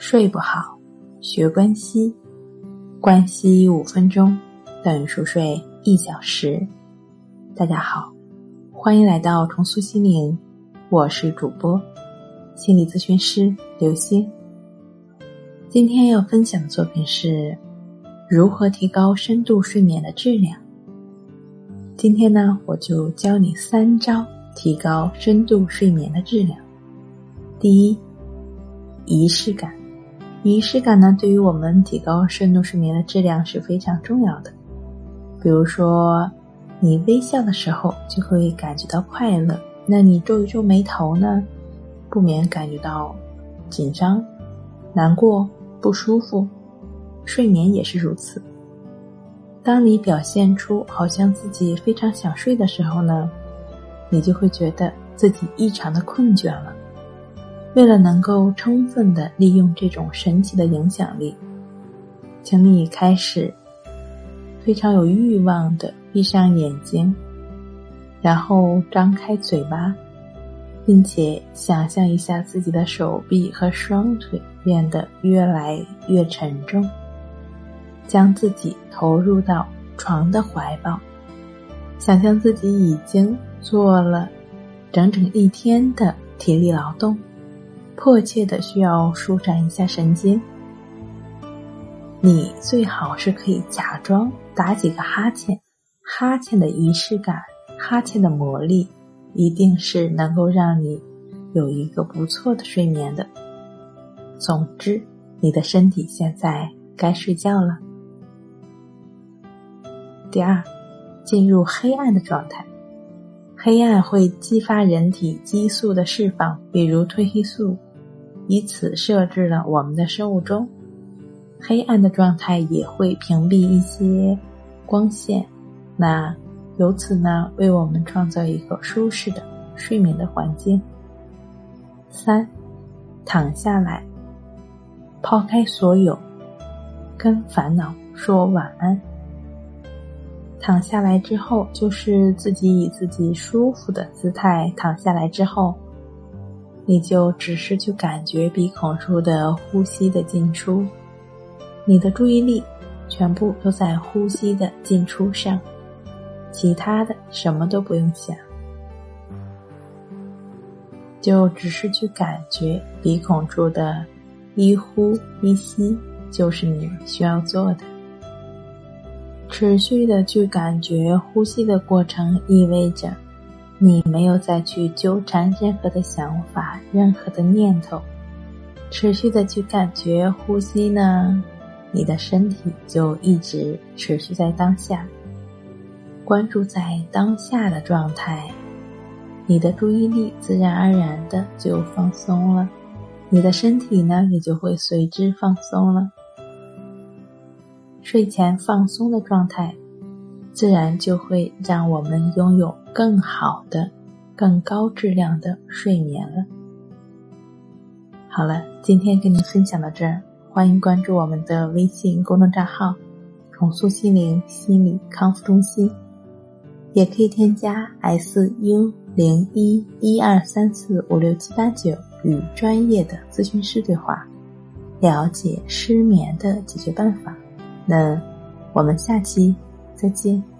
睡不好，学关西，关西五分钟等于熟睡一小时。大家好，欢迎来到重塑心灵，我是主播心理咨询师刘星。今天要分享的作品是如何提高深度睡眠的质量。今天呢，我就教你三招提高深度睡眠的质量。第一，仪式感。仪式感呢，对于我们提高深度睡眠的质量是非常重要的。比如说，你微笑的时候就会感觉到快乐，那你皱一皱眉头呢，不免感觉到紧张、难过、不舒服。睡眠也是如此。当你表现出好像自己非常想睡的时候呢，你就会觉得自己异常的困倦了。为了能够充分的利用这种神奇的影响力，请你开始非常有欲望的闭上眼睛，然后张开嘴巴，并且想象一下自己的手臂和双腿变得越来越沉重，将自己投入到床的怀抱，想象自己已经做了整整一天的体力劳动。迫切的需要舒展一下神经，你最好是可以假装打几个哈欠，哈欠的仪式感，哈欠的魔力，一定是能够让你有一个不错的睡眠的。总之，你的身体现在该睡觉了。第二，进入黑暗的状态，黑暗会激发人体激素的释放，比如褪黑素。以此设置了我们的生物钟，黑暗的状态也会屏蔽一些光线，那由此呢为我们创造一个舒适的睡眠的环境。三，躺下来，抛开所有，跟烦恼说晚安。躺下来之后，就是自己以自己舒服的姿态躺下来之后。你就只是去感觉鼻孔处的呼吸的进出，你的注意力全部都在呼吸的进出上，其他的什么都不用想，就只是去感觉鼻孔处的一呼一吸，就是你需要做的。持续的去感觉呼吸的过程，意味着。你没有再去纠缠任何的想法、任何的念头，持续的去感觉呼吸呢，你的身体就一直持续在当下，关注在当下的状态，你的注意力自然而然的就放松了，你的身体呢也就会随之放松了。睡前放松的状态。自然就会让我们拥有更好的、更高质量的睡眠了。好了，今天跟您分享到这儿，欢迎关注我们的微信公众账号“重塑心灵心理康复中心”，也可以添加 “s u 零一一二三四五六七八九”与专业的咨询师对话，了解失眠的解决办法。那我们下期。再见。